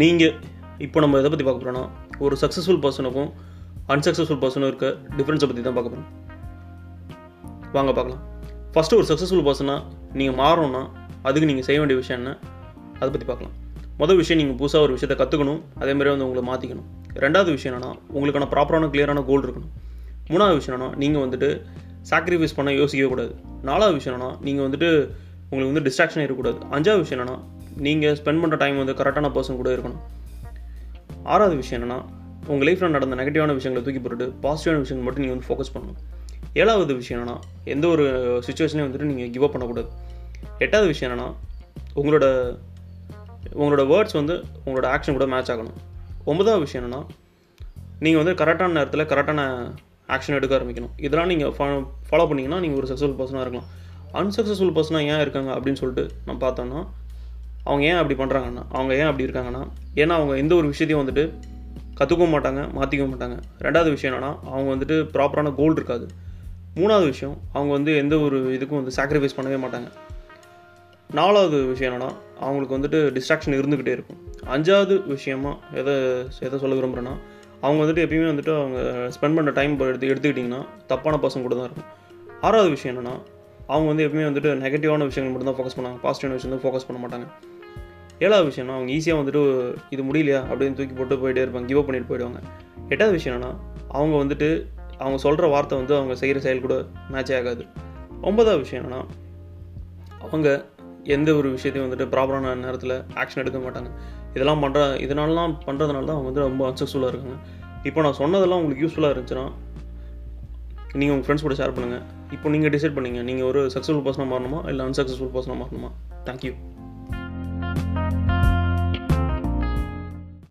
நீங்கள் இப்போ நம்ம எதை பற்றி பார்க்க போகிறோன்னா ஒரு சக்ஸஸ்ஃபுல் பர்சனுக்கும் அன்சக்ஸஸ்ஃபுல் பர்சனும் இருக்க டிஃப்ரென்ஸை பற்றி தான் பார்க்க போகிறோம் வாங்க பார்க்கலாம். ஃபஸ்ட்டு ஒரு சக்ஸஸ்ஃபுல் பர்சனாக நீங்கள் மாறணும்னா அதுக்கு நீங்கள் செய்ய வேண்டிய விஷயம் என்ன? அதை பற்றி பார்க்கலாம். முதல் விஷயம் நீங்கள் புதுசாக ஒரு விஷயத்தை கற்றுக்கணும் அதே மாதிரி வந்து உங்களை மாற்றிக்கணும் ரெண்டாவது விஷயம் என்னென்னா உங்களுக்கான ப்ராப்பரான கிளியரான கோல் இருக்கணும். மூணாவது விஷயம் என்னன்னா நீங்கள் வந்துட்டு சாக்ரிஃபைஸ் பண்ண யோசிக்கவே கூடாது. நாலாவது விஷயம் என்னென்னா நீங்கள் வந்துட்டு உங்களுக்கு வந்து டிஸ்ட்ராக்ஷன் இருக்கக்கூடாது அஞ்சாவது விஷயம் என்னன்னா நீங்கள் ஸ்பெண்ட் பண்ணுற டைம் வந்து கரெக்டான பர்சன் கூட இருக்கணும். ஆறாவது விஷயம் என்னன்னா உங்கள் லைஃப்பில் நடந்த நெகட்டிவான விஷயங்களை தூக்கி போட்டுட்டு பாசிட்டிவான விஷயங்கள் மட்டும் நீங்கள் வந்து ஃபோக்கஸ் பண்ணணும். ஏழாவது விஷயம் என்னன்னா எந்த ஒரு சுச்சுவேஷனையும் வந்துட்டு நீங்கள் கிவ் அப் பண்ணக்கூடாது. எட்டாவது விஷயம் என்னென்னா உங்களோட உங்களோட வேர்ட்ஸ் வந்து உங்களோட ஆக்ஷன் கூட மேட்ச் ஆகணும். ஒன்பதாவது விஷயம் என்னென்னா நீங்கள் வந்து கரெக்டான நேரத்தில் கரெக்டான ஆக்ஷன் எடுக்க ஆரம்பிக்கணும். இதெல்லாம் நீங்கள் ஃபாலோ பண்ணிங்கன்னா நீங்கள் ஒரு சக்ஸஸ்ஃபுல் பர்சனாக இருக்கலாம். அன்சக்ஸஸ்ஃபுல் பர்சனாக ஏன் இருக்காங்க அப்படின்னு சொல்லிட்டு நான் பார்த்தோன்னா அவங்க ஏன் அப்படி பண்ணுறாங்கன்னா அவங்க ஏன் அப்படி இருக்காங்கன்னா ஏன்னா அவங்க எந்த ஒரு விஷயத்தையும் வந்துட்டு கற்றுக்கவும் மாட்டாங்க மாற்றிக்கவும் மாட்டாங்க. ரெண்டாவது விஷயம் என்னென்னா அவங்க வந்துட்டு ப்ராப்பரான கோல் இருக்காது. மூணாவது விஷயம் அவங்க வந்து எந்த ஒரு இதுக்கும் வந்து சாக்ரிஃபைஸ் பண்ணவே மாட்டாங்க. நாலாவது விஷயம் என்னென்னா அவங்களுக்கு வந்துட்டு டிஸ்ட்ராக்ஷன் இருந்துக்கிட்டே இருக்கும். அஞ்சாவது விஷயமா எதை எதை சொல்ல விரும்புகிறேன்னா அவங்க வந்துட்டு எப்பயுமே வந்துட்டு அவங்க ஸ்பெண்ட் பண்ணுற டைம் எடுத்து எடுத்துக்கிட்டிங்கன்னா தப்பான பர்சன் கூட தான் இருக்கும். ஆறாவது விஷயம் என்னென்னா அவங்க வந்து எப்பவுமே வந்துட்டு நெகட்டிவான விஷயங்கள் மட்டும் தான் ஃபோக்கஸ் பண்ணுவாங்க. பாசிட்டிவான விஷயம் தான் ஃபோக்கஸ் பண்ண மாட்டாங்க. ஏழாவது விஷயம்னா அவங்க ஈஸியாக வந்துட்டு இது முடியலையா அப்படின்னு தூக்கி போட்டு போயிட்டே இருப்பாங்க. கிவ் அப் பண்ணிட்டு போயிடுவாங்க. எட்டாவது விஷயம் என்னன்னா அவங்க வந்துட்டு அவங்க சொல்கிற வார்த்தை வந்து அவங்க செய்கிற செயல் கூட மேட்ச் ஆகாது. ஒன்பதாவது விஷயம் என்னன்னா அவங்க எந்த ஒரு விஷயத்தையும் வந்துட்டு ப்ராப்பரான நேரத்தில் ஆக்ஷன் எடுக்க மாட்டாங்க. இதெல்லாம் பண்ணுற இதனாலலாம் பண்ணுறதுனால தான் அவங்க வந்து ரொம்ப அன்சக்ஸஸ்ஃபுல்லாக இருக்காங்க. இப்போ நான் சொன்னதெல்லாம் உங்களுக்கு யூஸ்ஃபுல்லாக இருந்துச்சுன்னா நீங்கள் உங்கள் ஃப்ரெண்ட்ஸ் கூட ஷேர் பண்ணுங்கள் இப்போ நீங்கள் டிசைட் பண்ணீங்க நீங்கள் ஒரு சக்ஸஸ்ஃபுல் பர்சனாக மாறணுமா? இல்லை அன்சக்ஸஸ்ஃபுல் பர்சனாக மாறணுமா? தேங்க்யூ